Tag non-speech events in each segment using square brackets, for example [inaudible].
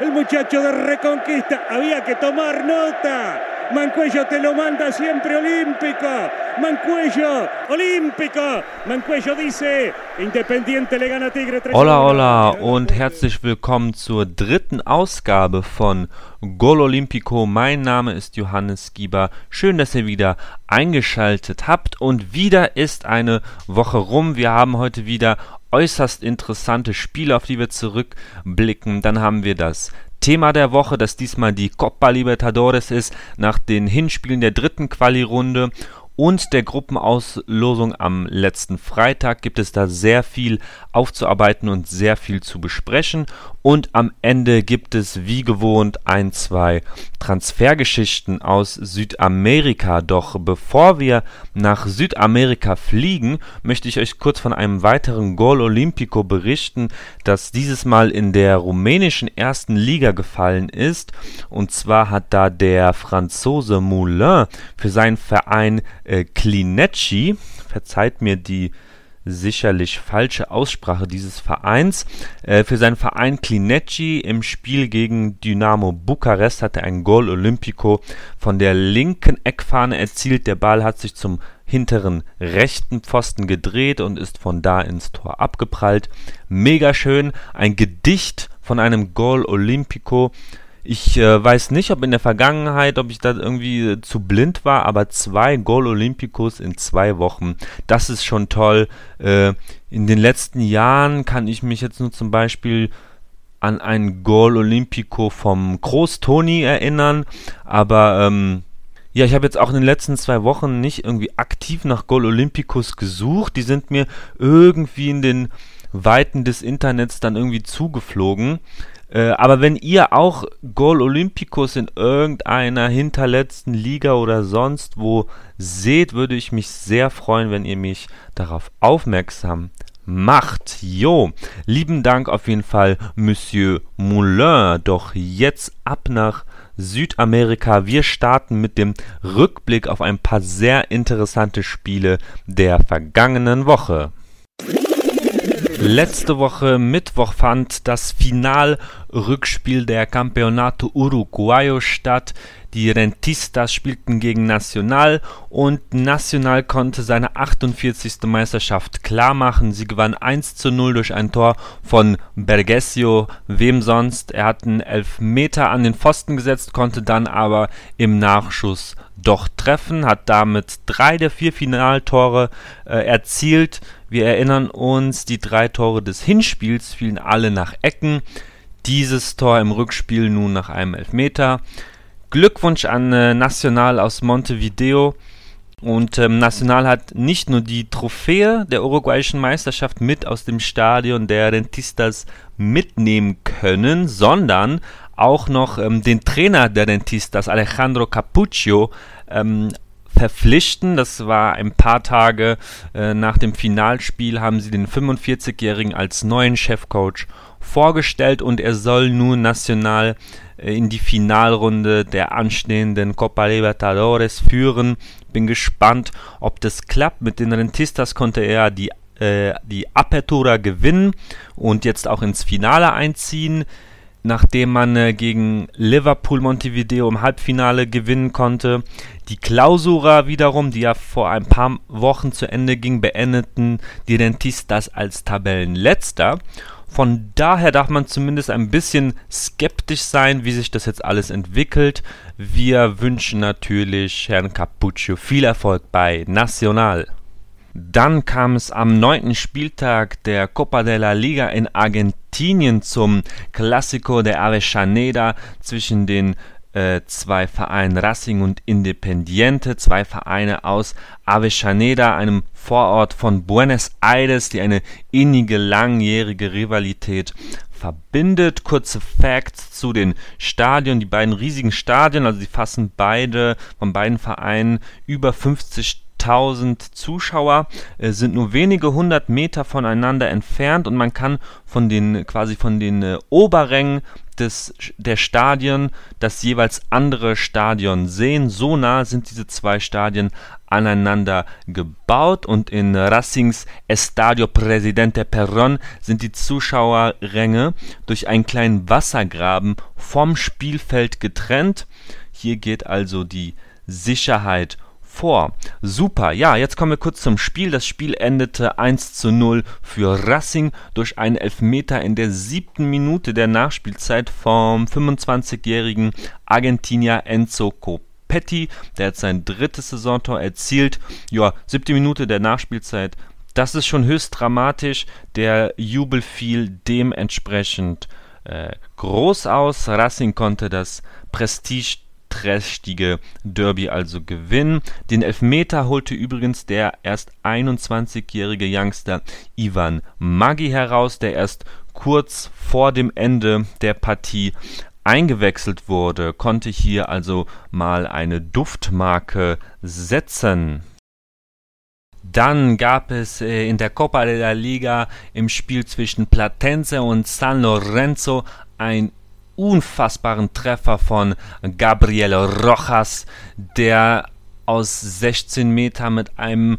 el muchacho de Reconquista. Había que tomar nota. Mancuello te lo manda siempre olímpico. Mancuello, olímpico. Mancuello dice, Independiente le gana Tigre. Hola, hola und herzlich willkommen zur dritten Ausgabe von Gol Olympico. Mein Name ist Johannes Gieber. Schön, dass ihr wieder eingeschaltet habt und wieder ist eine Woche rum. Wir haben heute wieder äußerst interessante Spiele, auf die wir zurückblicken. Dann haben wir das Thema der Woche, das diesmal die Copa Libertadores ist, nach den Hinspielen der dritten Quali-Runde und der Gruppenauslosung am letzten Freitag gibt es da sehr viel aufzuarbeiten und sehr viel zu besprechen. Und am Ende gibt es wie gewohnt ein, zwei Transfergeschichten aus Südamerika. Doch bevor wir nach Südamerika fliegen, möchte ich euch kurz von einem weiteren Gol Olimpico berichten, das dieses Mal in der rumänischen ersten Liga gefallen ist. Und zwar hat da der Franzose Moulin für seinen Verein äh, Klinecci, verzeiht mir die sicherlich falsche Aussprache dieses Vereins. Äh, für seinen Verein Klinecci im Spiel gegen Dynamo Bukarest hat er ein Goal Olympico von der linken Eckfahne erzielt. Der Ball hat sich zum hinteren rechten Pfosten gedreht und ist von da ins Tor abgeprallt. Mega schön, ein Gedicht von einem Goal Olympico. Ich äh, weiß nicht, ob in der Vergangenheit, ob ich da irgendwie äh, zu blind war, aber zwei Gol Olympicos in zwei Wochen, das ist schon toll. Äh, in den letzten Jahren kann ich mich jetzt nur zum Beispiel an ein Gol Olympico vom Groß Toni erinnern, aber ähm, ja, ich habe jetzt auch in den letzten zwei Wochen nicht irgendwie aktiv nach Gol Olympicos gesucht. Die sind mir irgendwie in den Weiten des Internets dann irgendwie zugeflogen. Äh, aber wenn ihr auch Gol Olympicus in irgendeiner hinterletzten Liga oder sonst wo seht, würde ich mich sehr freuen, wenn ihr mich darauf aufmerksam macht. Jo, lieben Dank auf jeden Fall, Monsieur Moulin. Doch jetzt ab nach Südamerika. Wir starten mit dem Rückblick auf ein paar sehr interessante Spiele der vergangenen Woche. Letzte Woche Mittwoch fand das Finalrückspiel der Campeonato Uruguayo statt. Die Rentistas spielten gegen Nacional und Nacional konnte seine 48. Meisterschaft klarmachen. Sie gewann 1 zu 0 durch ein Tor von Bergesio. Wem sonst? Er hat einen Elfmeter an den Pfosten gesetzt, konnte dann aber im Nachschuss doch treffen, hat damit drei der vier Finaltore äh, erzielt. Wir erinnern uns, die drei Tore des Hinspiels fielen alle nach Ecken. Dieses Tor im Rückspiel nun nach einem Elfmeter. Glückwunsch an äh, Nacional aus Montevideo. Und ähm, Nacional hat nicht nur die Trophäe der uruguayischen Meisterschaft mit aus dem Stadion der Rentistas mitnehmen können, sondern auch noch ähm, den Trainer der Dentistas, Alejandro Capuccio, ähm, verpflichten. Das war ein paar Tage äh, nach dem Finalspiel, haben sie den 45-Jährigen als neuen Chefcoach vorgestellt und er soll nun national äh, in die Finalrunde der anstehenden Copa Libertadores führen. Bin gespannt, ob das klappt. Mit den Rentistas konnte er die, äh, die Apertura gewinnen und jetzt auch ins Finale einziehen nachdem man äh, gegen Liverpool Montevideo im Halbfinale gewinnen konnte. Die Klausura wiederum, die ja vor ein paar Wochen zu Ende ging, beendeten die Rentistas als Tabellenletzter. Von daher darf man zumindest ein bisschen skeptisch sein, wie sich das jetzt alles entwickelt. Wir wünschen natürlich Herrn Capuccio viel Erfolg bei Nacional. Dann kam es am neunten Spieltag der Copa de la Liga in Argentinien zum Clásico de Avellaneda zwischen den äh, zwei Vereinen Racing und Independiente, zwei Vereine aus Avellaneda, einem Vorort von Buenos Aires, die eine innige langjährige Rivalität verbindet. Kurze Facts zu den Stadien. Die beiden riesigen Stadien, also sie fassen beide von beiden Vereinen über 50 1000 Zuschauer, äh, sind nur wenige hundert Meter voneinander entfernt und man kann von den quasi von den äh, Oberrängen des, der Stadien das jeweils andere Stadion sehen. So nah sind diese zwei Stadien aneinander gebaut und in Racings Estadio Presidente Perron sind die Zuschauerränge durch einen kleinen Wassergraben vom Spielfeld getrennt. Hier geht also die Sicherheit vor. Super, ja, jetzt kommen wir kurz zum Spiel. Das Spiel endete 1 zu 0 für Racing durch einen Elfmeter in der siebten Minute der Nachspielzeit vom 25-jährigen Argentinier Enzo Copetti. Der hat sein drittes Saisontor erzielt. Ja, siebte Minute der Nachspielzeit. Das ist schon höchst dramatisch. Der Jubel fiel dementsprechend äh, groß aus. Racing konnte das Prestige trächtige Derby also gewinnen. Den Elfmeter holte übrigens der erst 21-jährige Youngster Ivan Maggi heraus, der erst kurz vor dem Ende der Partie eingewechselt wurde, konnte hier also mal eine Duftmarke setzen. Dann gab es äh, in der Copa de la Liga im Spiel zwischen Platense und San Lorenzo ein unfassbaren Treffer von Gabriel Rojas, der aus 16 Meter mit einem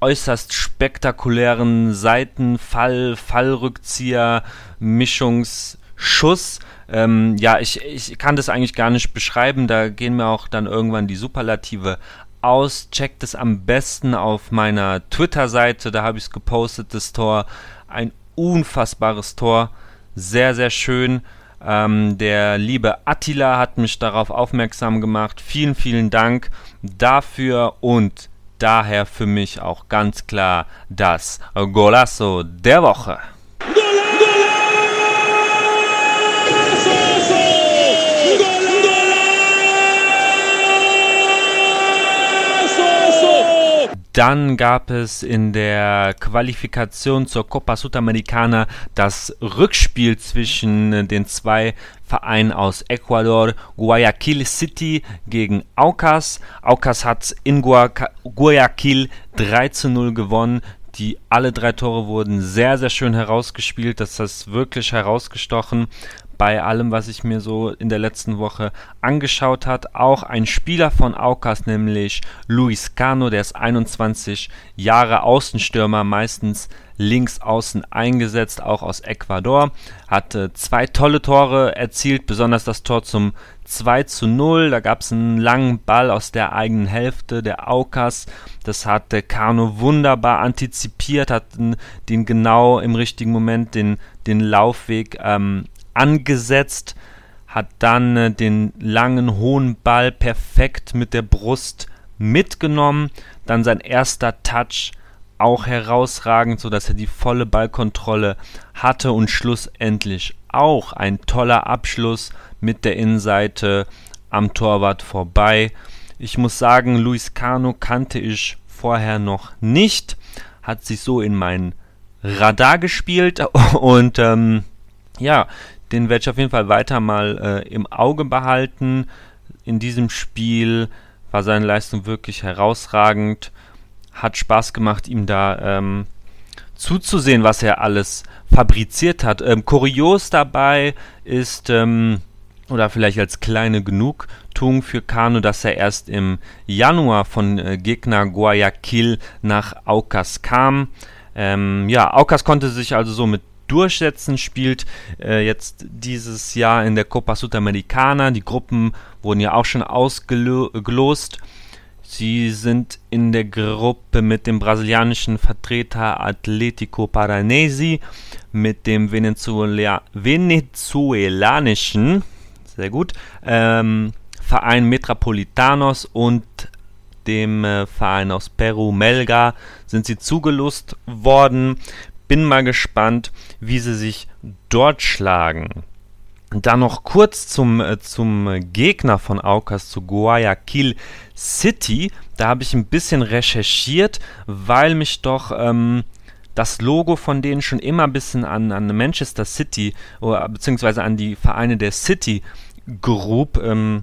äußerst spektakulären Seitenfall, Fallrückzieher, Mischungsschuss. Ähm, ja, ich, ich kann das eigentlich gar nicht beschreiben, da gehen mir auch dann irgendwann die Superlative aus. Checkt es am besten auf meiner Twitter-Seite, da habe ich es gepostet, das Tor. Ein unfassbares Tor, sehr, sehr schön. Ähm, der liebe Attila hat mich darauf aufmerksam gemacht. Vielen, vielen Dank dafür und daher für mich auch ganz klar das Golasso der Woche. Dann gab es in der Qualifikation zur Copa Sudamericana das Rückspiel zwischen den zwei Vereinen aus Ecuador, Guayaquil City gegen Aucas. Aucas hat in Guayaquil 3 zu 0 gewonnen. Die alle drei Tore wurden sehr, sehr schön herausgespielt. Das ist wirklich herausgestochen bei allem, was ich mir so in der letzten Woche angeschaut hat. Auch ein Spieler von Aucas, nämlich Luis Cano, der ist 21 Jahre Außenstürmer, meistens links außen eingesetzt, auch aus Ecuador. Hat äh, zwei tolle Tore erzielt, besonders das Tor zum 2 zu 0. Da gab es einen langen Ball aus der eigenen Hälfte der Aucas. Das hat äh, Cano wunderbar antizipiert, hat den genau im richtigen Moment den, den Laufweg ähm, angesetzt, hat dann äh, den langen hohen Ball perfekt mit der Brust mitgenommen, dann sein erster Touch auch herausragend, sodass er die volle Ballkontrolle hatte und schlussendlich auch ein toller Abschluss mit der Innenseite am Torwart vorbei. Ich muss sagen, Luis Cano kannte ich vorher noch nicht, hat sich so in mein Radar gespielt [laughs] und ähm, ja, den werde ich auf jeden Fall weiter mal äh, im Auge behalten. In diesem Spiel war seine Leistung wirklich herausragend. Hat Spaß gemacht, ihm da ähm, zuzusehen, was er alles fabriziert hat. Ähm, kurios dabei ist, ähm, oder vielleicht als kleine Genugtuung für Kano, dass er erst im Januar von äh, Gegner Guayaquil nach Aucas kam. Ähm, ja, Aucas konnte sich also so mit durchsetzen, spielt äh, jetzt dieses Jahr in der Copa Sudamericana. Die Gruppen wurden ja auch schon ausgelost. Sie sind in der Gruppe mit dem brasilianischen Vertreter Atletico Paranesi, mit dem Venezuela venezuelanischen, sehr gut, ähm, Verein Metropolitanos und dem äh, Verein aus Peru Melga sind sie zugelost worden bin mal gespannt, wie sie sich dort schlagen. Dann noch kurz zum, äh, zum Gegner von Aucas, zu Guayaquil City. Da habe ich ein bisschen recherchiert, weil mich doch ähm, das Logo von denen schon immer ein bisschen an, an Manchester City oder beziehungsweise an die Vereine der City Group ähm,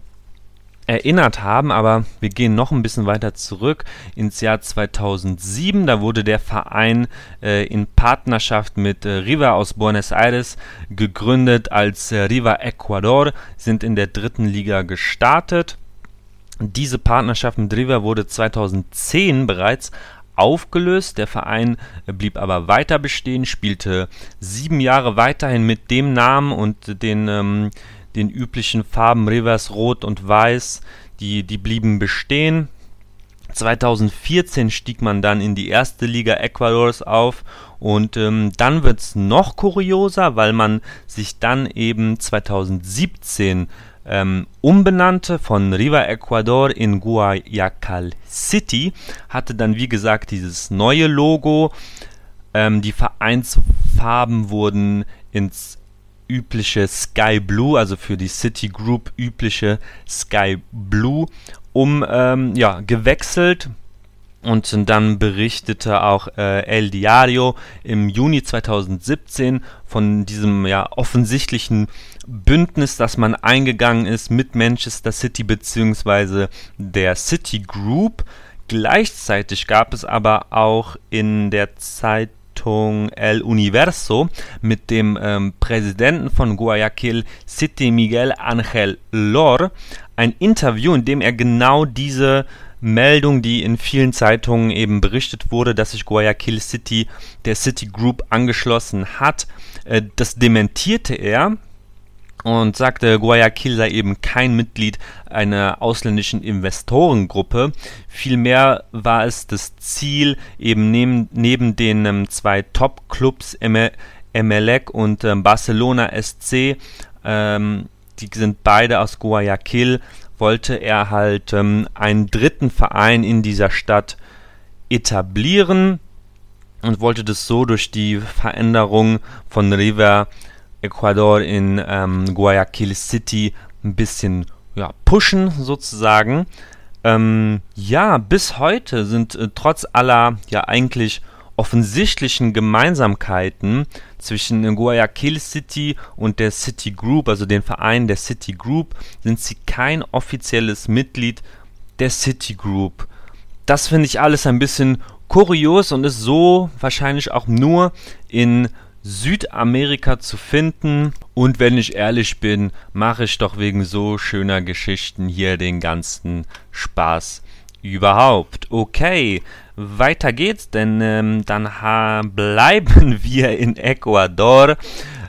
erinnert haben, aber wir gehen noch ein bisschen weiter zurück ins Jahr 2007. Da wurde der Verein äh, in Partnerschaft mit äh, Riva aus Buenos Aires gegründet als äh, Riva Ecuador, sind in der dritten Liga gestartet. Diese Partnerschaft mit Riva wurde 2010 bereits aufgelöst. Der Verein blieb aber weiter bestehen, spielte sieben Jahre weiterhin mit dem Namen und den ähm, den üblichen Farben Rivers Rot und Weiß, die, die blieben bestehen. 2014 stieg man dann in die erste Liga Ecuadors auf und ähm, dann wird es noch kurioser, weil man sich dann eben 2017 ähm, umbenannte von Riva Ecuador in Guayacal City, hatte dann wie gesagt dieses neue Logo. Ähm, die Vereinsfarben wurden ins übliche Sky Blue, also für die City Group übliche Sky Blue, um ähm, ja, gewechselt. Und dann berichtete auch äh, El Diario im Juni 2017 von diesem ja offensichtlichen Bündnis, das man eingegangen ist mit Manchester City bzw. der City Group. Gleichzeitig gab es aber auch in der Zeit Zeitung El Universo mit dem ähm, Präsidenten von Guayaquil City, Miguel Angel Lor, ein Interview, in dem er genau diese Meldung, die in vielen Zeitungen eben berichtet wurde, dass sich Guayaquil City der City Group angeschlossen hat, äh, das dementierte er und sagte, Guayaquil sei eben kein Mitglied einer ausländischen Investorengruppe. Vielmehr war es das Ziel, eben neben, neben den ähm, zwei Top-Clubs Emelec und ähm, Barcelona SC, ähm, die sind beide aus Guayaquil, wollte er halt ähm, einen dritten Verein in dieser Stadt etablieren und wollte das so durch die Veränderung von River Ecuador in ähm, Guayaquil City ein bisschen ja, pushen sozusagen. Ähm, ja, bis heute sind äh, trotz aller ja eigentlich offensichtlichen Gemeinsamkeiten zwischen Guayaquil City und der City Group, also den Verein der City Group, sind sie kein offizielles Mitglied der City Group. Das finde ich alles ein bisschen kurios und ist so wahrscheinlich auch nur in Südamerika zu finden. Und wenn ich ehrlich bin, mache ich doch wegen so schöner Geschichten hier den ganzen Spaß überhaupt. Okay, weiter geht's, denn ähm, dann bleiben [laughs] wir in Ecuador.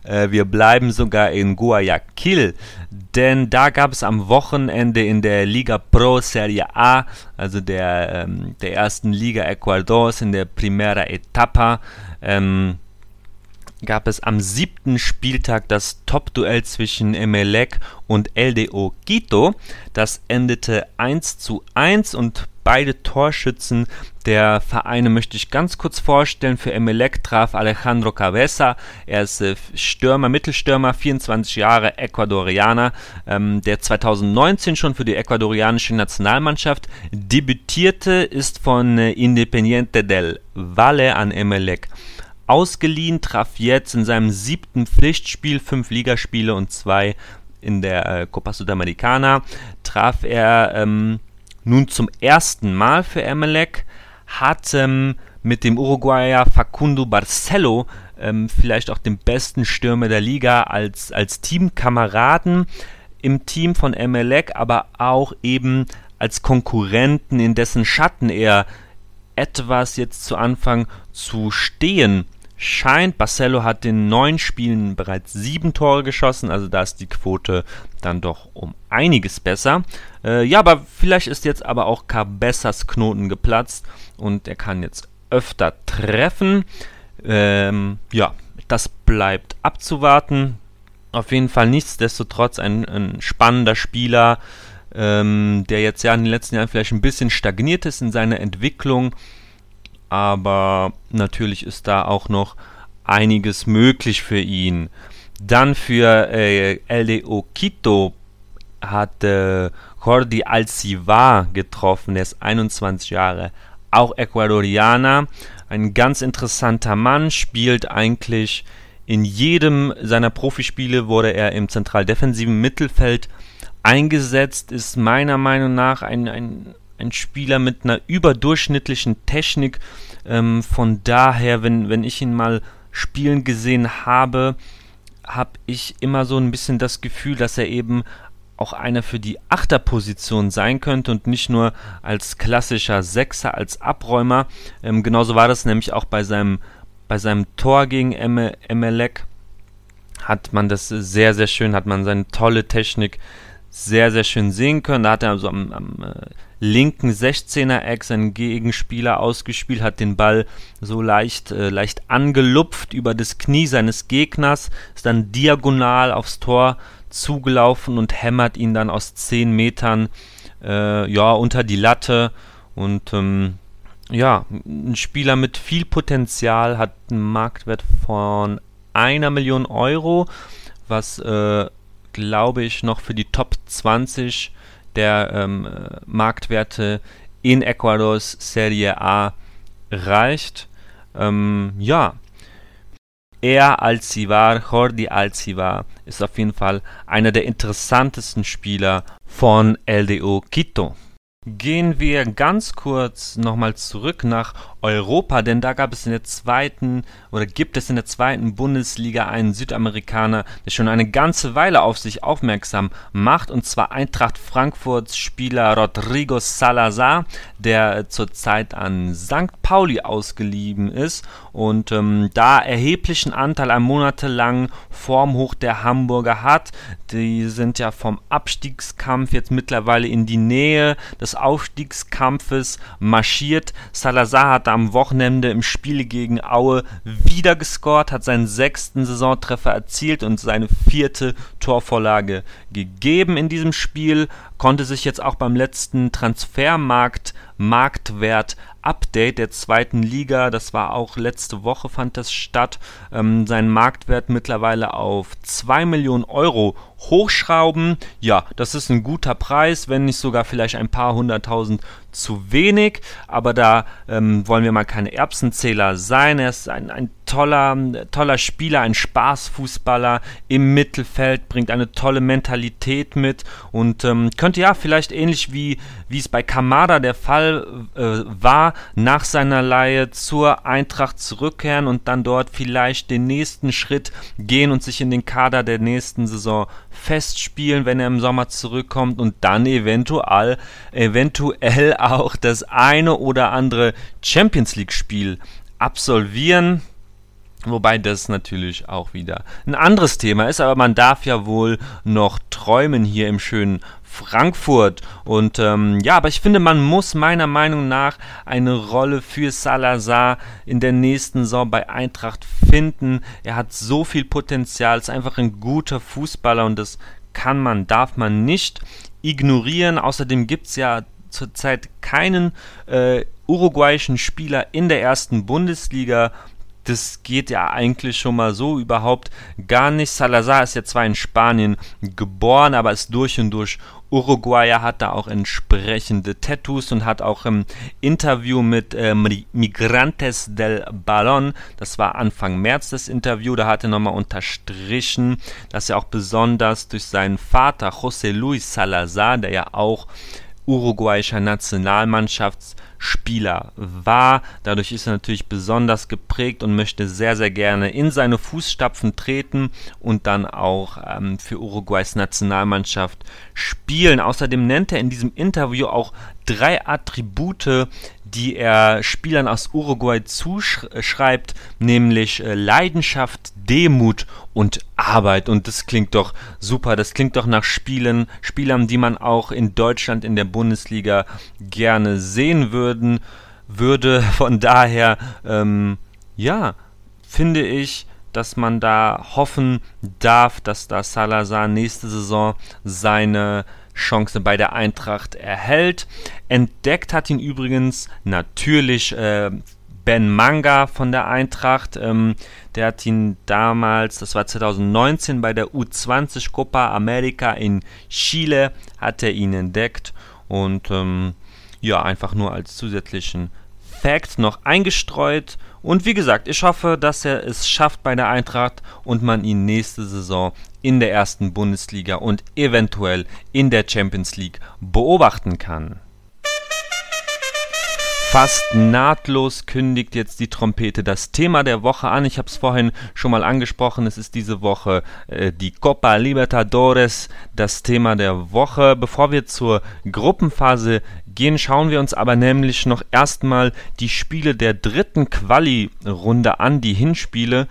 Äh, wir bleiben sogar in Guayaquil, denn da gab es am Wochenende in der Liga Pro Serie A, also der, ähm, der ersten Liga Ecuadors in der Primera Etapa, ähm, gab es am siebten Spieltag das Top-Duell zwischen Emelec und LDO Quito. Das endete 1 zu 1 und beide Torschützen der Vereine möchte ich ganz kurz vorstellen. Für Emelec traf Alejandro Cabeza. Er ist äh, Stürmer, Mittelstürmer, 24 Jahre, Ecuadorianer, ähm, der 2019 schon für die ecuadorianische Nationalmannschaft debütierte, ist von äh, Independiente del Valle an Emelec ausgeliehen, traf jetzt in seinem siebten Pflichtspiel fünf Ligaspiele und zwei in der äh, Copa Sudamericana, traf er ähm, nun zum ersten Mal für Emelec, hat ähm, mit dem Uruguayer Facundo Barcelo ähm, vielleicht auch den besten Stürmer der Liga als, als Teamkameraden im Team von Emelec, aber auch eben als Konkurrenten, in dessen Schatten er etwas jetzt zu Anfang zu stehen scheint. Barcelo hat in neun Spielen bereits sieben Tore geschossen, also da ist die Quote dann doch um einiges besser. Äh, ja, aber vielleicht ist jetzt aber auch Cabezas Knoten geplatzt und er kann jetzt öfter treffen. Ähm, ja, das bleibt abzuwarten. Auf jeden Fall nichtsdestotrotz ein, ein spannender Spieler, ähm, der jetzt ja in den letzten Jahren vielleicht ein bisschen stagniert ist in seiner Entwicklung aber natürlich ist da auch noch einiges möglich für ihn. Dann für äh, LDO Quito hat äh, Jordi Alcivar getroffen, der ist 21 Jahre, auch Ecuadorianer, ein ganz interessanter Mann, spielt eigentlich in jedem seiner Profispiele wurde er im zentral defensiven Mittelfeld eingesetzt, ist meiner Meinung nach ein, ein, ein Spieler mit einer überdurchschnittlichen Technik. Ähm, von daher, wenn, wenn ich ihn mal spielen gesehen habe, habe ich immer so ein bisschen das Gefühl, dass er eben auch einer für die Achterposition sein könnte und nicht nur als klassischer Sechser, als Abräumer. Ähm, genauso war das nämlich auch bei seinem, bei seinem Tor gegen Emelec. Hat man das sehr, sehr schön, hat man seine tolle Technik sehr, sehr schön sehen können. Da hat er also am, am linken 16er-Eck seinen Gegenspieler ausgespielt, hat den Ball so leicht, äh, leicht angelupft über das Knie seines Gegners, ist dann diagonal aufs Tor zugelaufen und hämmert ihn dann aus 10 Metern äh, ja, unter die Latte. Und ähm, ja, ein Spieler mit viel Potenzial hat einen Marktwert von einer Million Euro, was äh, glaube ich noch für die Top 20 der ähm, Marktwerte in Ecuadors Serie A reicht. Ähm, ja, er Alcivar, Jordi Alcivar, ist auf jeden Fall einer der interessantesten Spieler von LDO Quito. Gehen wir ganz kurz nochmal zurück nach Europa, denn da gab es in der zweiten oder gibt es in der zweiten Bundesliga einen Südamerikaner, der schon eine ganze Weile auf sich aufmerksam macht, und zwar Eintracht Frankfurts Spieler Rodrigo Salazar, der zurzeit an St. Pauli ausgeliehen ist und ähm, da erheblichen Anteil an monatelangen Formhoch der Hamburger hat. Die sind ja vom Abstiegskampf jetzt mittlerweile in die Nähe des Aufstiegskampfes marschiert. Salazar hat am Wochenende im Spiel gegen Aue wieder gescored, hat seinen sechsten Saisontreffer erzielt und seine vierte Torvorlage gegeben in diesem Spiel, konnte sich jetzt auch beim letzten Transfermarkt Marktwert Update der zweiten Liga, das war auch letzte Woche fand das statt, ähm, seinen Marktwert mittlerweile auf 2 Millionen Euro hochschrauben. Ja, das ist ein guter Preis, wenn nicht sogar vielleicht ein paar hunderttausend zu wenig, aber da ähm, wollen wir mal keine Erbsenzähler sein. Er ist ein, ein toller, toller Spieler, ein Spaßfußballer im Mittelfeld, bringt eine tolle Mentalität mit und ähm, könnte ja vielleicht ähnlich wie, wie es bei Kamada der Fall äh, war, nach seiner Leihe zur Eintracht zurückkehren und dann dort vielleicht den nächsten Schritt gehen und sich in den Kader der nächsten Saison festspielen, wenn er im Sommer zurückkommt und dann eventuell, eventuell [laughs] auch das eine oder andere Champions League Spiel absolvieren. Wobei das natürlich auch wieder ein anderes Thema ist, aber man darf ja wohl noch träumen hier im schönen Frankfurt. Und ähm, ja, aber ich finde, man muss meiner Meinung nach eine Rolle für Salazar in der nächsten Saison bei Eintracht finden. Er hat so viel Potenzial, ist einfach ein guter Fußballer und das kann man, darf man nicht ignorieren. Außerdem gibt es ja zurzeit keinen äh, uruguayischen Spieler in der ersten Bundesliga. Das geht ja eigentlich schon mal so überhaupt gar nicht. Salazar ist ja zwar in Spanien geboren, aber ist durch und durch Uruguayer, hat da auch entsprechende Tattoos und hat auch im Interview mit äh, Migrantes del Ballon, das war Anfang März das Interview, da hat er nochmal unterstrichen, dass er auch besonders durch seinen Vater José Luis Salazar, der ja auch uruguayischer Nationalmannschaftsspieler war. Dadurch ist er natürlich besonders geprägt und möchte sehr, sehr gerne in seine Fußstapfen treten und dann auch ähm, für Uruguays Nationalmannschaft spielen. Außerdem nennt er in diesem Interview auch drei Attribute, die er Spielern aus Uruguay zuschreibt, nämlich äh, Leidenschaft, Demut und Arbeit. Und das klingt doch super. Das klingt doch nach Spielen, Spielern, die man auch in Deutschland in der Bundesliga gerne sehen würden, würde. [laughs] Von daher, ähm, ja, finde ich, dass man da hoffen darf, dass da Salazar nächste Saison seine Chance bei der Eintracht erhält. Entdeckt hat ihn übrigens natürlich äh, Ben Manga von der Eintracht. Ähm, der hat ihn damals, das war 2019 bei der U20 Copa America in Chile, hat er ihn entdeckt und ähm, ja, einfach nur als zusätzlichen Fact noch eingestreut. Und wie gesagt, ich hoffe, dass er es schafft bei der Eintracht und man ihn nächste Saison in der ersten Bundesliga und eventuell in der Champions League beobachten kann. Fast nahtlos kündigt jetzt die Trompete das Thema der Woche an. Ich habe es vorhin schon mal angesprochen. Es ist diese Woche äh, die Copa Libertadores, das Thema der Woche. Bevor wir zur Gruppenphase gehen, schauen wir uns aber nämlich noch erstmal die Spiele der dritten Quali-Runde an, die Hinspiele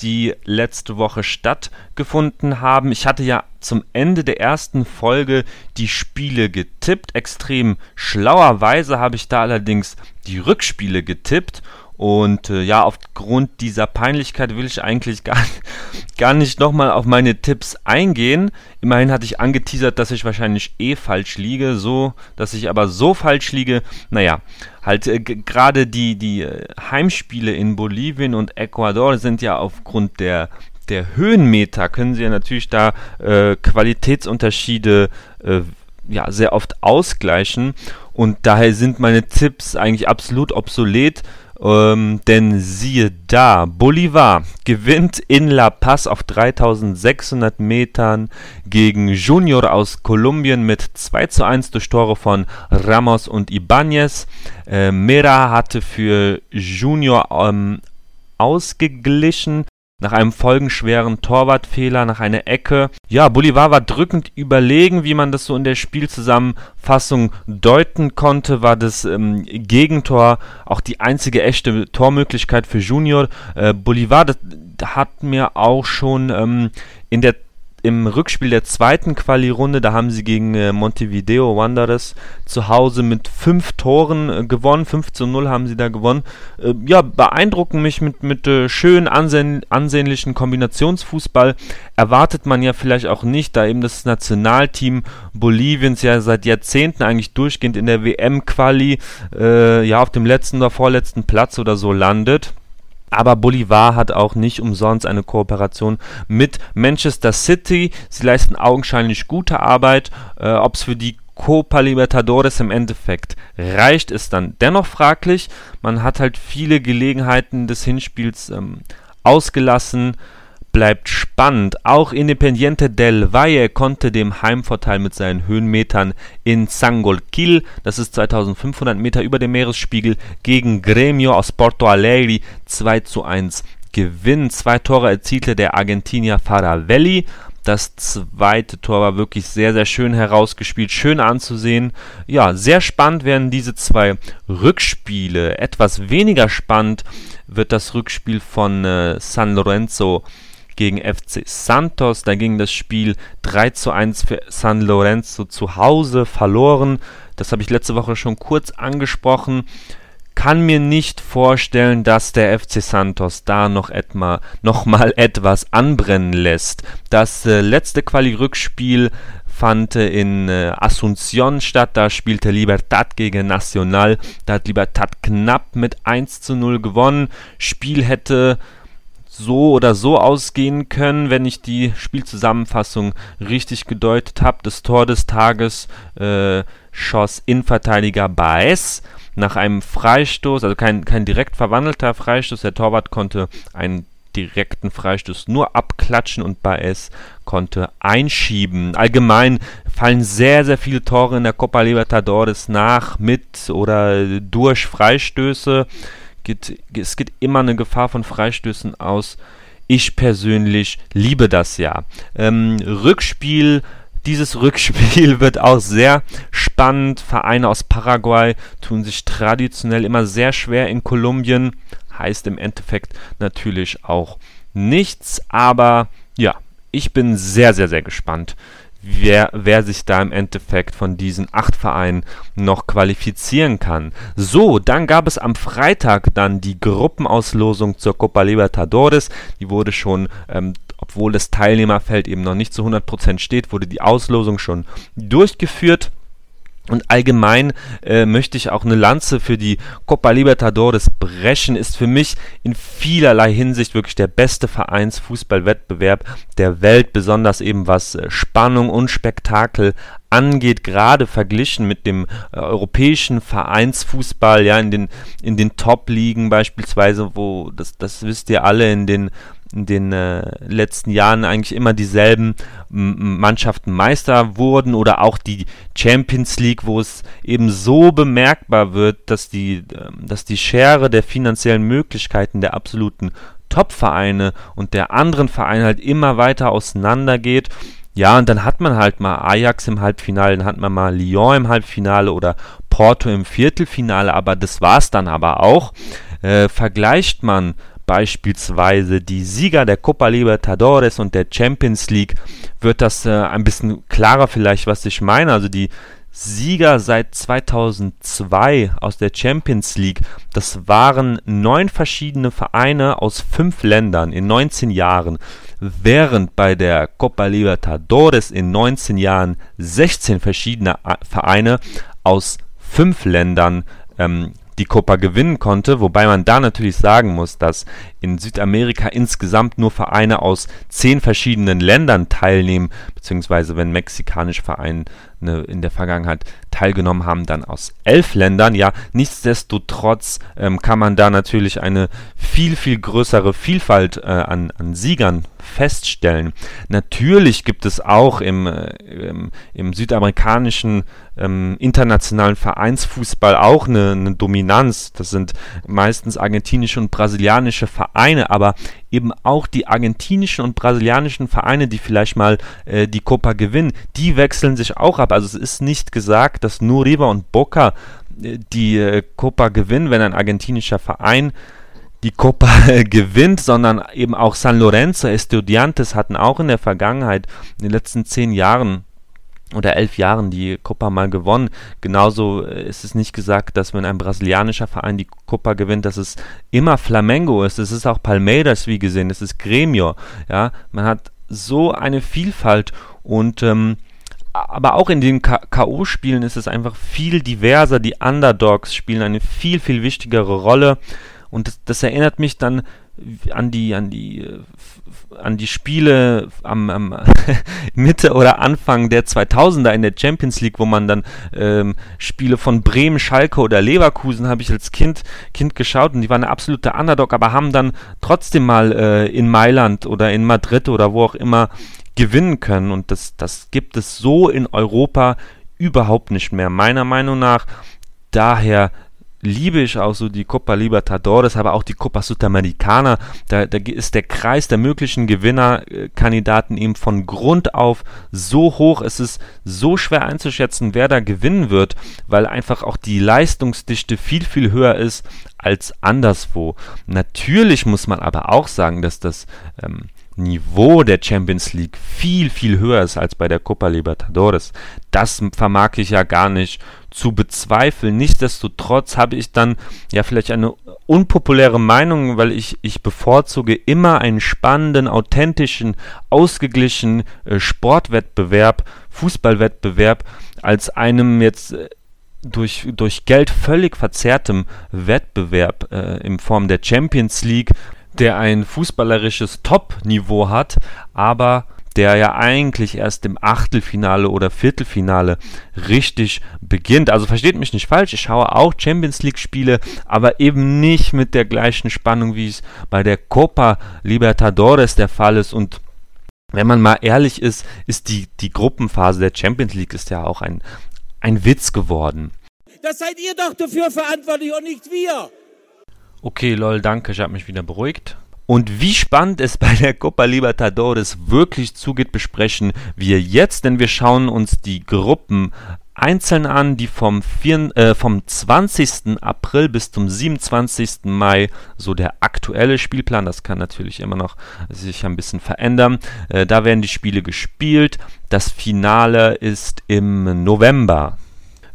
die letzte Woche stattgefunden haben. Ich hatte ja zum Ende der ersten Folge die Spiele getippt. Extrem schlauerweise habe ich da allerdings die Rückspiele getippt und äh, ja, aufgrund dieser Peinlichkeit will ich eigentlich gar, [laughs] gar nicht nochmal auf meine Tipps eingehen. Immerhin hatte ich angeteasert, dass ich wahrscheinlich eh falsch liege, so, dass ich aber so falsch liege. Naja, halt äh, gerade die, die äh, Heimspiele in Bolivien und Ecuador sind ja aufgrund der der Höhenmeter können sie ja natürlich da äh, Qualitätsunterschiede äh, ja, sehr oft ausgleichen und daher sind meine Tipps eigentlich absolut obsolet. Ähm, denn siehe da, Bolivar gewinnt in La Paz auf 3600 Metern gegen Junior aus Kolumbien mit 2 zu 1 durch Tore von Ramos und Ibanez. Äh, Mera hatte für Junior ähm, ausgeglichen nach einem folgenschweren Torwartfehler, nach einer Ecke. Ja, Bolivar war drückend überlegen, wie man das so in der Spielzusammenfassung deuten konnte, war das ähm, Gegentor auch die einzige echte Tormöglichkeit für Junior. Äh, Bolivar, das hat mir auch schon ähm, in der im Rückspiel der zweiten Quali-Runde, da haben sie gegen äh, Montevideo Wanderers zu Hause mit fünf Toren äh, gewonnen. 5 zu 0 haben sie da gewonnen. Äh, ja, beeindrucken mich mit, mit äh, schön ansehen, ansehnlichen Kombinationsfußball. Erwartet man ja vielleicht auch nicht, da eben das Nationalteam Boliviens ja seit Jahrzehnten eigentlich durchgehend in der WM-Quali äh, ja auf dem letzten oder vorletzten Platz oder so landet. Aber Bolivar hat auch nicht umsonst eine Kooperation mit Manchester City. Sie leisten augenscheinlich gute Arbeit. Äh, Ob es für die Copa Libertadores im Endeffekt reicht, ist dann dennoch fraglich. Man hat halt viele Gelegenheiten des Hinspiels ähm, ausgelassen bleibt spannend. Auch Independiente del Valle konnte dem Heimvorteil mit seinen Höhenmetern in Sangolquil, das ist 2500 Meter über dem Meeresspiegel, gegen Gremio aus Porto Alegre 2 zu 1 gewinnen. Zwei Tore erzielte der Argentinier Faravelli. Das zweite Tor war wirklich sehr, sehr schön herausgespielt, schön anzusehen. Ja, sehr spannend werden diese zwei Rückspiele. Etwas weniger spannend wird das Rückspiel von äh, San Lorenzo gegen FC Santos. Da ging das Spiel 3 zu 1 für San Lorenzo zu Hause verloren. Das habe ich letzte Woche schon kurz angesprochen. Kann mir nicht vorstellen, dass der FC Santos da noch, etwa, noch mal etwas anbrennen lässt. Das äh, letzte Quali-Rückspiel fand in äh, Asunción statt. Da spielte Libertad gegen Nacional. Da hat Libertad knapp mit 1 zu 0 gewonnen. Spiel hätte so oder so ausgehen können, wenn ich die Spielzusammenfassung richtig gedeutet habe. Das Tor des Tages äh, schoss Innenverteidiger Baez nach einem Freistoß, also kein, kein direkt verwandelter Freistoß. Der Torwart konnte einen direkten Freistoß nur abklatschen und Baez konnte einschieben. Allgemein fallen sehr, sehr viele Tore in der Copa Libertadores nach, mit oder durch Freistöße geht, es geht immer eine Gefahr von Freistößen aus. Ich persönlich liebe das ja. Ähm, Rückspiel, dieses Rückspiel [laughs] wird auch sehr spannend. Vereine aus Paraguay tun sich traditionell immer sehr schwer in Kolumbien. Heißt im Endeffekt natürlich auch nichts, aber ja, ich bin sehr, sehr, sehr gespannt, wer, wer sich da im Endeffekt von diesen acht Vereinen noch qualifizieren kann. So, dann gab es am Freitag dann die Gruppenauslosung zur Copa Libertadores. Die wurde schon, ähm, obwohl das Teilnehmerfeld eben noch nicht zu 100% steht, wurde die Auslosung schon durchgeführt. Und allgemein äh, möchte ich auch eine Lanze für die Copa Libertadores brechen. Ist für mich in vielerlei Hinsicht wirklich der beste Vereinsfußballwettbewerb der Welt, besonders eben was äh, Spannung und Spektakel angeht, gerade verglichen mit dem äh, europäischen Vereinsfußball, ja, in den, in den Top-Ligen beispielsweise, wo, das, das wisst ihr alle, in den in den äh, letzten Jahren eigentlich immer dieselben Mannschaften Meister wurden oder auch die Champions League, wo es eben so bemerkbar wird, dass die, äh, dass die Schere der finanziellen Möglichkeiten der absoluten Top-Vereine und der anderen Vereine halt immer weiter auseinandergeht ja, und dann hat man halt mal Ajax im Halbfinale, dann hat man mal Lyon im Halbfinale oder Porto im Viertelfinale, aber das war's dann aber auch. Äh, vergleicht man beispielsweise die Sieger der Copa Libertadores und der Champions League, wird das äh, ein bisschen klarer vielleicht, was ich meine. Also die Sieger seit 2002 aus der Champions League. Das waren neun verschiedene Vereine aus fünf Ländern in 19 Jahren, während bei der Copa Libertadores in 19 Jahren 16 verschiedene Vereine aus fünf Ländern ähm, die Copa gewinnen konnte, wobei man da natürlich sagen muss, dass in Südamerika insgesamt nur Vereine aus zehn verschiedenen Ländern teilnehmen, beziehungsweise wenn mexikanische Vereine in der Vergangenheit teilgenommen haben, dann aus elf Ländern. Ja, nichtsdestotrotz ähm, kann man da natürlich eine viel, viel größere Vielfalt äh, an, an Siegern feststellen. Natürlich gibt es auch im, äh, im, im südamerikanischen ähm, internationalen Vereinsfußball auch eine, eine Dominanz. Das sind meistens argentinische und brasilianische Vereine, aber eben auch die argentinischen und brasilianischen Vereine, die vielleicht mal äh, die Copa gewinnen, die wechseln sich auch ab. Also es ist nicht gesagt, dass nur River und Boca äh, die äh, Copa gewinnen, wenn ein argentinischer Verein die Copa [laughs] gewinnt, sondern eben auch San Lorenzo, Estudiantes hatten auch in der Vergangenheit, in den letzten zehn Jahren oder elf Jahren die Copa mal gewonnen. Genauso äh, ist es nicht gesagt, dass wenn ein brasilianischer Verein die Copa gewinnt, dass es immer Flamengo ist. Es ist auch Palmeiras, wie gesehen, es ist Gremio. Ja, man hat so eine Vielfalt und ähm, aber auch in den K.O.-Spielen ist es einfach viel diverser. Die Underdogs spielen eine viel, viel wichtigere Rolle. Und das, das erinnert mich dann an die, an die, äh, an die Spiele am, am [laughs] Mitte oder Anfang der 2000er in der Champions League, wo man dann ähm, Spiele von Bremen, Schalke oder Leverkusen habe ich als Kind, Kind geschaut und die waren eine absolute Underdog, aber haben dann trotzdem mal äh, in Mailand oder in Madrid oder wo auch immer gewinnen können und das, das gibt es so in Europa überhaupt nicht mehr, meiner Meinung nach. Daher liebe ich auch so die Copa Libertadores, aber auch die Copa Sudamericana. Da, da ist der Kreis der möglichen Gewinnerkandidaten eben von Grund auf so hoch. Es ist so schwer einzuschätzen, wer da gewinnen wird, weil einfach auch die Leistungsdichte viel, viel höher ist als anderswo. Natürlich muss man aber auch sagen, dass das ähm, Niveau der Champions League viel, viel höher ist als bei der Copa Libertadores. Das vermag ich ja gar nicht zu bezweifeln. Nichtsdestotrotz habe ich dann ja vielleicht eine unpopuläre Meinung, weil ich, ich bevorzuge immer einen spannenden, authentischen, ausgeglichenen äh, Sportwettbewerb, Fußballwettbewerb, als einem jetzt äh, durch, durch Geld völlig verzerrtem Wettbewerb äh, in Form der Champions League, der ein fußballerisches Top-Niveau hat, aber der ja eigentlich erst im Achtelfinale oder Viertelfinale richtig beginnt. Also versteht mich nicht falsch, ich schaue auch Champions League Spiele, aber eben nicht mit der gleichen Spannung, wie es bei der Copa Libertadores der Fall ist und wenn man mal ehrlich ist, ist die, die Gruppenphase der Champions League ist ja auch ein, ein Witz geworden. Das seid ihr doch dafür verantwortlich und nicht wir. Okay, lol, danke, ich habe mich wieder beruhigt. Und wie spannend es bei der Copa Libertadores wirklich zugeht, besprechen wir jetzt, denn wir schauen uns die Gruppen einzeln an, die vom, 4, äh, vom 20. April bis zum 27. Mai, so der aktuelle Spielplan, das kann natürlich immer noch sich ein bisschen verändern. Äh, da werden die Spiele gespielt. Das Finale ist im November.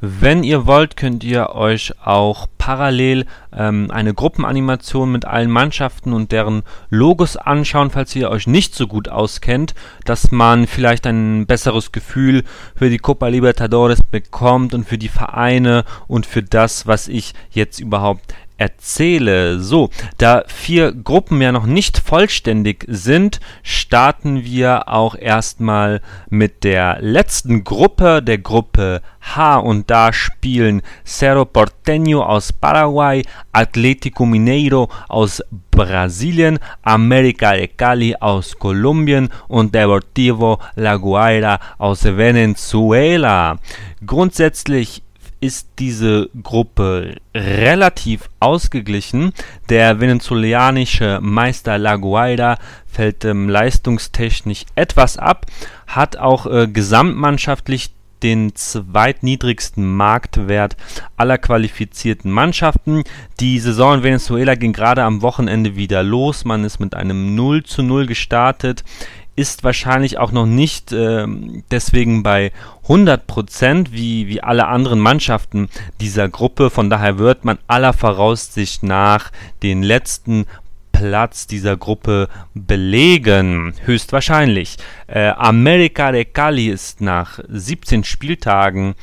Wenn ihr wollt, könnt ihr euch auch parallel ähm, eine Gruppenanimation mit allen Mannschaften und deren Logos anschauen, falls ihr euch nicht so gut auskennt, dass man vielleicht ein besseres Gefühl für die Copa Libertadores bekommt und für die Vereine und für das, was ich jetzt überhaupt erzähle. So, da vier Gruppen ja noch nicht vollständig sind, starten wir auch erstmal mit der letzten Gruppe, der Gruppe H. Und da spielen Cerro Porteño aus Paraguay, Atlético Mineiro aus Brasilien, América de Cali aus Kolumbien und Deportivo La Guaira aus Venezuela. Grundsätzlich ist diese Gruppe relativ ausgeglichen. Der venezolanische Meister La Guaira fällt ähm, leistungstechnisch etwas ab, hat auch äh, gesamtmannschaftlich den zweitniedrigsten Marktwert aller qualifizierten Mannschaften. Die Saison in Venezuela ging gerade am Wochenende wieder los. Man ist mit einem 0 zu 0 gestartet ist wahrscheinlich auch noch nicht äh, deswegen bei 100 Prozent wie, wie alle anderen Mannschaften dieser Gruppe. Von daher wird man aller Voraussicht nach den letzten Platz dieser Gruppe belegen. Höchstwahrscheinlich. Äh, America de Cali ist nach 17 Spieltagen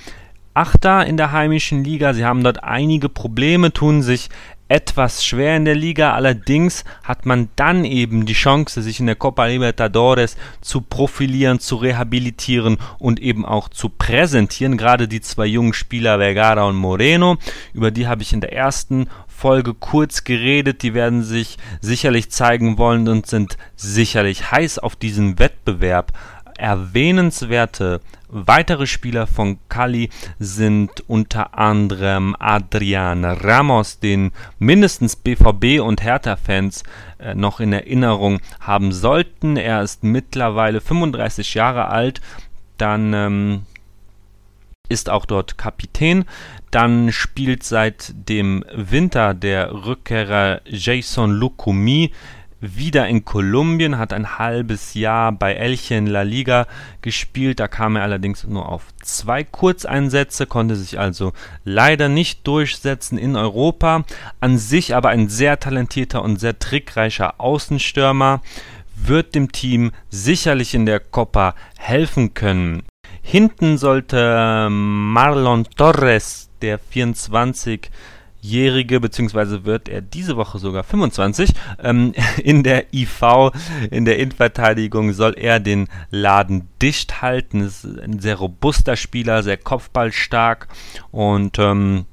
Achter in der heimischen Liga. Sie haben dort einige Probleme, tun sich etwas schwer in der Liga. Allerdings hat man dann eben die Chance, sich in der Copa Libertadores zu profilieren, zu rehabilitieren und eben auch zu präsentieren. Gerade die zwei jungen Spieler Vergara und Moreno, über die habe ich in der ersten Folge kurz geredet. Die werden sich sicherlich zeigen wollen und sind sicherlich heiß auf diesen Wettbewerb. Erwähnenswerte Weitere Spieler von Cali sind unter anderem Adrian Ramos, den mindestens BVB und Hertha-Fans äh, noch in Erinnerung haben sollten. Er ist mittlerweile 35 Jahre alt. Dann ähm, ist auch dort Kapitän. Dann spielt seit dem Winter der Rückkehrer Jason Lukumi wieder in Kolumbien, hat ein halbes Jahr bei Elche La Liga gespielt. Da kam er allerdings nur auf zwei Kurzeinsätze, konnte sich also leider nicht durchsetzen in Europa. An sich aber ein sehr talentierter und sehr trickreicher Außenstürmer wird dem Team sicherlich in der Copa helfen können. Hinten sollte Marlon Torres, der 24 Jährige, beziehungsweise wird er diese Woche sogar 25. Ähm, [laughs] in der IV, in der Innenverteidigung soll er den Laden dicht halten. Ist ein sehr robuster Spieler, sehr kopfballstark und ähm,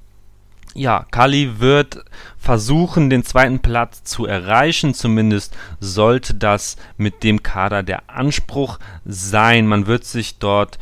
ja, Kali wird versuchen, den zweiten Platz zu erreichen. Zumindest sollte das mit dem Kader der Anspruch sein. Man wird sich dort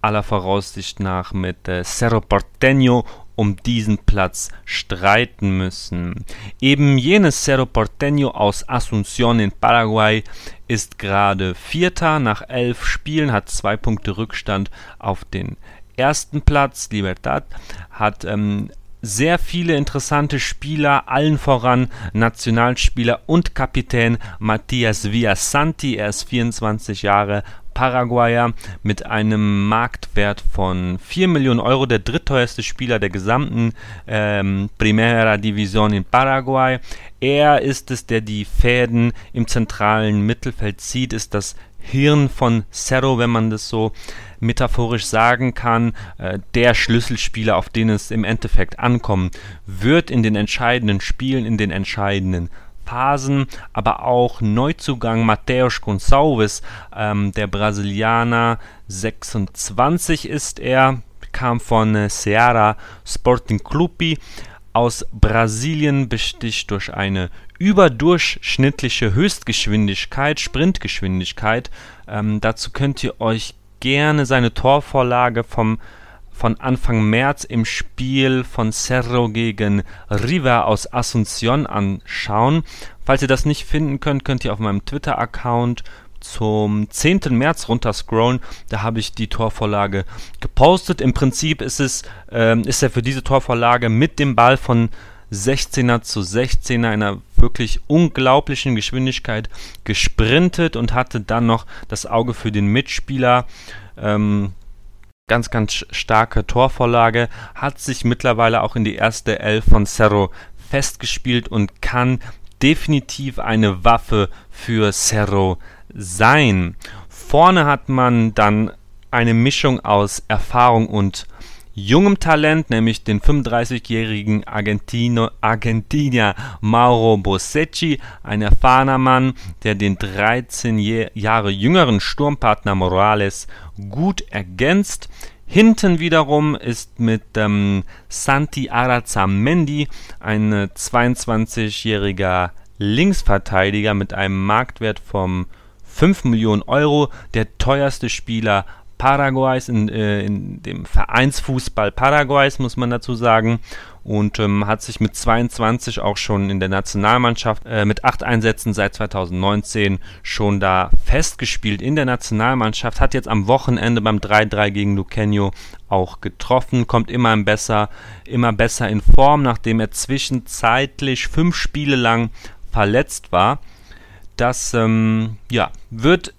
aller Voraussicht nach mit äh, Cerro Porteño um diesen Platz streiten müssen. Eben jenes Cerro Porteño aus Asunción in Paraguay ist gerade Vierter nach elf Spielen, hat zwei Punkte Rückstand auf den ersten Platz. Libertad hat ähm, sehr viele interessante Spieler, allen voran Nationalspieler und Kapitän Matthias Villasanti. Er ist 24 Jahre Paraguayer mit einem Marktwert von 4 Millionen Euro, der drittteuerste Spieler der gesamten ähm, Primera Division in Paraguay. Er ist es, der die Fäden im zentralen Mittelfeld zieht, ist das Hirn von Cerro, wenn man das so metaphorisch sagen kann, äh, der Schlüsselspieler, auf den es im Endeffekt ankommen wird in den entscheidenden Spielen, in den entscheidenden Phasen, aber auch Neuzugang Mateus Gonçalves, ähm, der Brasilianer, 26 ist er, kam von äh, Ceará Sporting Clube aus Brasilien, besticht durch eine überdurchschnittliche Höchstgeschwindigkeit, Sprintgeschwindigkeit. Ähm, dazu könnt ihr euch gerne seine Torvorlage vom von Anfang März im Spiel von Cerro gegen River aus Asunción anschauen. Falls ihr das nicht finden könnt, könnt ihr auf meinem Twitter-Account zum 10. März runterscrollen. Da habe ich die Torvorlage gepostet. Im Prinzip ist es, äh, ist er für diese Torvorlage mit dem Ball von 16er zu 16er einer wirklich unglaublichen Geschwindigkeit gesprintet und hatte dann noch das Auge für den Mitspieler. Ähm, ganz, ganz starke Torvorlage, hat sich mittlerweile auch in die erste Elf von Cerro festgespielt und kann definitiv eine Waffe für Cerro sein. Vorne hat man dann eine Mischung aus Erfahrung und jungem Talent, nämlich den 35-jährigen Argentinier Mauro Bossecci, ein erfahrener Mann, der den 13 Jahre jüngeren Sturmpartner Morales gut ergänzt. Hinten wiederum ist mit ähm, Santi Arazamendi ein 22-jähriger Linksverteidiger mit einem Marktwert von 5 Millionen Euro der teuerste Spieler Paraguays, in, äh, in dem Vereinsfußball Paraguays, muss man dazu sagen. Und ähm, hat sich mit 22 auch schon in der Nationalmannschaft äh, mit acht Einsätzen seit 2019 schon da festgespielt in der Nationalmannschaft. Hat jetzt am Wochenende beim 3-3 gegen Luqueño auch getroffen, kommt immer besser, immer besser in Form, nachdem er zwischenzeitlich fünf Spiele lang verletzt war. Das ähm, ja, wird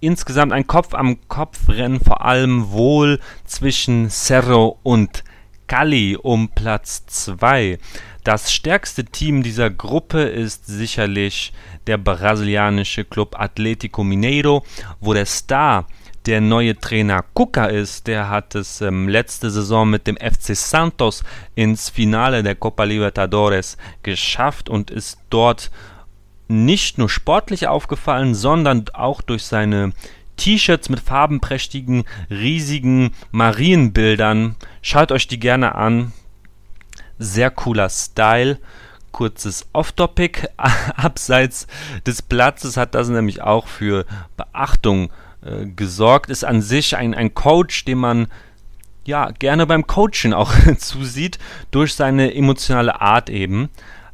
insgesamt ein Kopf-am-Kopf-Rennen, vor allem wohl zwischen Cerro und Cali um Platz 2. Das stärkste Team dieser Gruppe ist sicherlich der brasilianische Club Atlético Mineiro, wo der Star der neue Trainer Cuca ist. Der hat es ähm, letzte Saison mit dem FC Santos ins Finale der Copa Libertadores geschafft und ist dort nicht nur sportlich aufgefallen, sondern auch durch seine T-Shirts mit farbenprächtigen, riesigen Marienbildern. Schaut euch die gerne an. Sehr cooler Style. Kurzes Off-Topic. [laughs] Abseits des Platzes hat das nämlich auch für Beachtung äh, gesorgt. Ist an sich ein, ein Coach, den man ja gerne beim Coachen auch [laughs] zusieht, durch seine emotionale Art eben.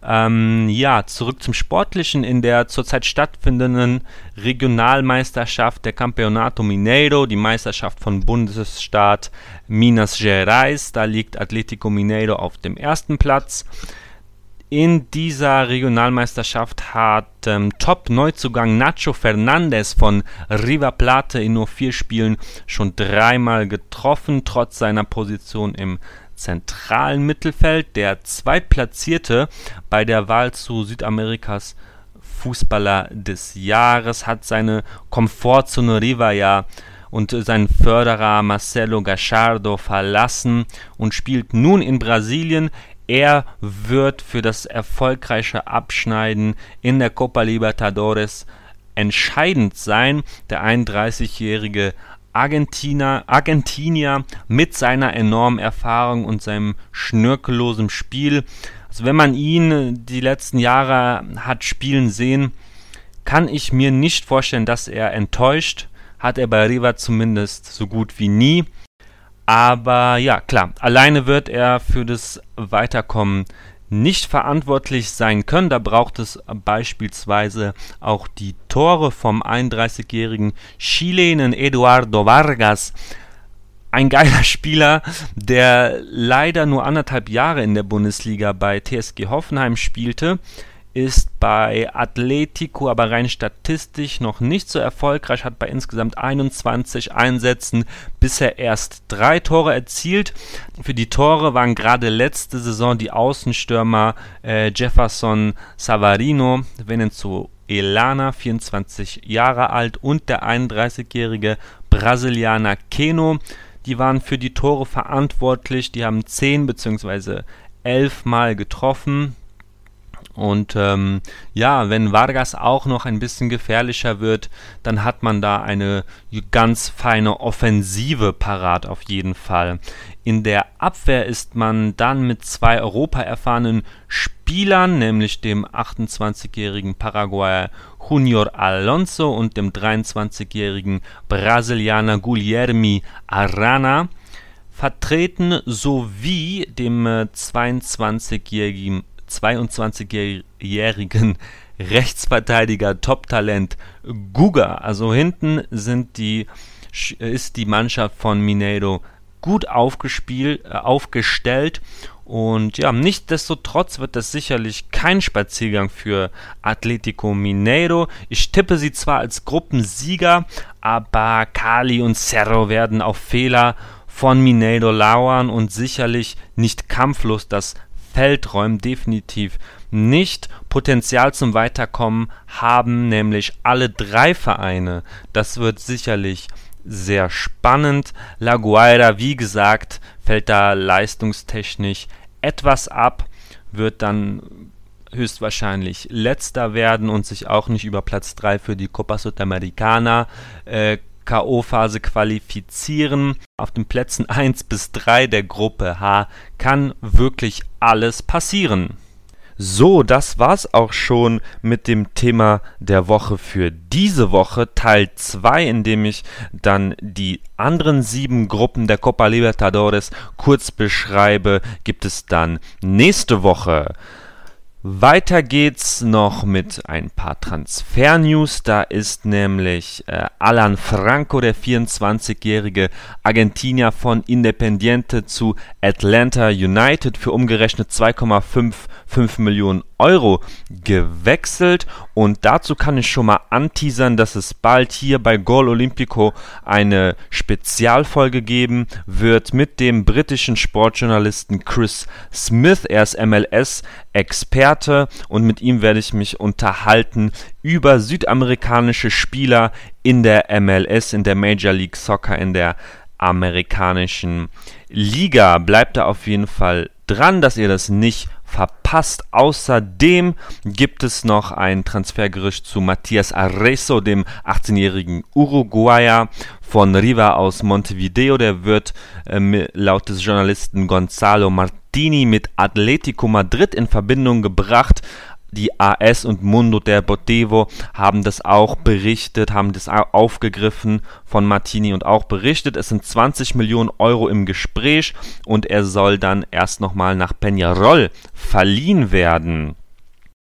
Ähm, ja, zurück zum Sportlichen. In der zurzeit stattfindenden Regionalmeisterschaft der Campeonato Mineiro, die Meisterschaft von Bundesstaat Minas Gerais, da liegt Atletico Mineiro auf dem ersten Platz. In dieser Regionalmeisterschaft hat ähm, Top-Neuzugang Nacho Fernandez von River Plate in nur vier Spielen schon dreimal getroffen, trotz seiner Position im zentralen Mittelfeld. Der Zweitplatzierte bei der Wahl zu Südamerikas Fußballer des Jahres hat seine Komfortzone Riva ja und seinen Förderer Marcelo Gachardo verlassen und spielt nun in Brasilien. Er wird für das erfolgreiche Abschneiden in der Copa Libertadores entscheidend sein. Der 31-jährige Argentiner, Argentinier mit seiner enormen Erfahrung und seinem schnörkellosen Spiel. Also wenn man ihn die letzten Jahre hat spielen sehen, kann ich mir nicht vorstellen, dass er enttäuscht. Hat er bei Riva zumindest so gut wie nie. Aber ja, klar, alleine wird er für das Weiterkommen nicht verantwortlich sein können. Da braucht es beispielsweise auch die Tore vom 31-jährigen Chilenen Eduardo Vargas. Ein geiler [laughs] Spieler, der leider nur anderthalb Jahre in der Bundesliga bei TSG Hoffenheim spielte ist bei Atletico aber rein statistisch noch nicht so erfolgreich, hat bei insgesamt 21 Einsätzen bisher erst drei Tore erzielt. Für die Tore waren gerade letzte Saison die Außenstürmer äh, Jefferson Savarino, Venezuelaner, 24 Jahre alt, und der 31-jährige Brasilianer Keno. Die waren für die Tore verantwortlich. Die haben 10 bzw. 11 Mal getroffen. Und ähm, ja, wenn Vargas auch noch ein bisschen gefährlicher wird, dann hat man da eine ganz feine Offensive parat auf jeden Fall. In der Abwehr ist man dann mit zwei europaerfahrenen Spielern, nämlich dem 28-jährigen Paraguayer Junior Alonso und dem 23-jährigen Brasilianer Guilherme Arana vertreten sowie dem 22-jährigen äh, 22-jährigen Rechtsverteidiger Top-Talent Guga. Also hinten sind die, ist die Mannschaft von Mineiro gut aufgespielt, äh, aufgestellt und ja, nichtsdestotrotz wird das sicherlich kein Spaziergang für Atletico Mineiro. Ich tippe sie zwar als Gruppensieger, aber Cali und Cerro werden auf Fehler von Mineiro lauern und sicherlich nicht kampflos das Feldräumen definitiv nicht. Potenzial zum Weiterkommen haben nämlich alle drei Vereine. Das wird sicherlich sehr spannend. La Guaira, wie gesagt, fällt da leistungstechnisch etwas ab, wird dann höchstwahrscheinlich letzter werden und sich auch nicht über Platz 3 für die Copa Sudamericana äh, K.O.-Phase qualifizieren. Auf den Plätzen 1 bis 3 der Gruppe H kann wirklich alles passieren. So, das war's auch schon mit dem Thema der Woche für diese Woche, Teil 2, in dem ich dann die anderen sieben Gruppen der Copa Libertadores kurz beschreibe, gibt es dann nächste Woche. Weiter geht's noch mit ein paar Transfer-News. Da ist nämlich äh, Alan Franco, der 24-jährige Argentinier von Independiente zu Atlanta United für umgerechnet 2,55 Millionen Euro gewechselt und dazu kann ich schon mal anteasern, dass es bald hier bei Gol Olimpico eine Spezialfolge geben wird mit dem britischen Sportjournalisten Chris Smith. Er ist MLS-Experte und mit ihm werde ich mich unterhalten über südamerikanische Spieler in der MLS, in der Major League Soccer, in der amerikanischen Liga. Bleibt da auf jeden Fall dran, dass ihr das nicht verpasst. Außerdem gibt es noch ein Transfergerücht zu Matthias Arreso, dem 18-jährigen Uruguayer von Riva aus Montevideo. Der wird äh, laut des Journalisten Gonzalo Martini mit Atletico Madrid in Verbindung gebracht die AS und Mundo Deportivo haben das auch berichtet, haben das aufgegriffen von Martini und auch berichtet. Es sind 20 Millionen Euro im Gespräch und er soll dann erst nochmal nach Peñarol verliehen werden.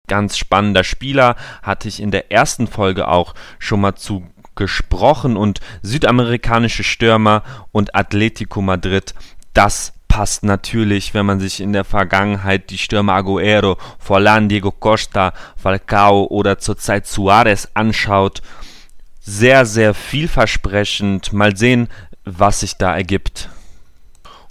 Ganz spannender Spieler, hatte ich in der ersten Folge auch schon mal zu gesprochen und südamerikanische Stürmer und Atletico Madrid, das passt natürlich, wenn man sich in der Vergangenheit die Stürmer Aguero, Forlan, Diego Costa, Falcao oder zurzeit Suarez anschaut. Sehr, sehr vielversprechend. Mal sehen, was sich da ergibt.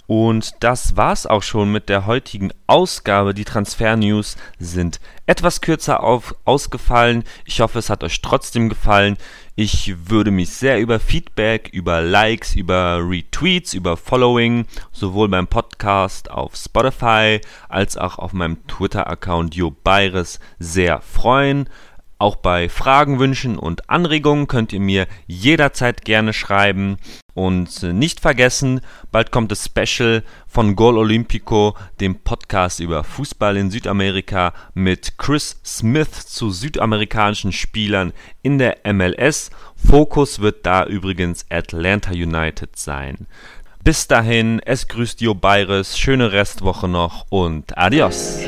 Und das war's auch schon mit der heutigen Ausgabe. Die Transfer-News sind etwas kürzer auf, ausgefallen. Ich hoffe, es hat euch trotzdem gefallen. Ich würde mich sehr über Feedback, über Likes, über Retweets, über Following, sowohl beim Podcast auf Spotify als auch auf meinem Twitter-Account Jo Bayres sehr freuen. Auch bei Fragen, Wünschen und Anregungen könnt ihr mir jederzeit gerne schreiben. Und nicht vergessen, bald kommt das Special von Gol Olympico, dem Podcast über Fußball in Südamerika mit Chris Smith zu südamerikanischen Spielern in der MLS. Fokus wird da übrigens Atlanta United sein. Bis dahin, es grüßt Jo Bayres, schöne Restwoche noch und adios.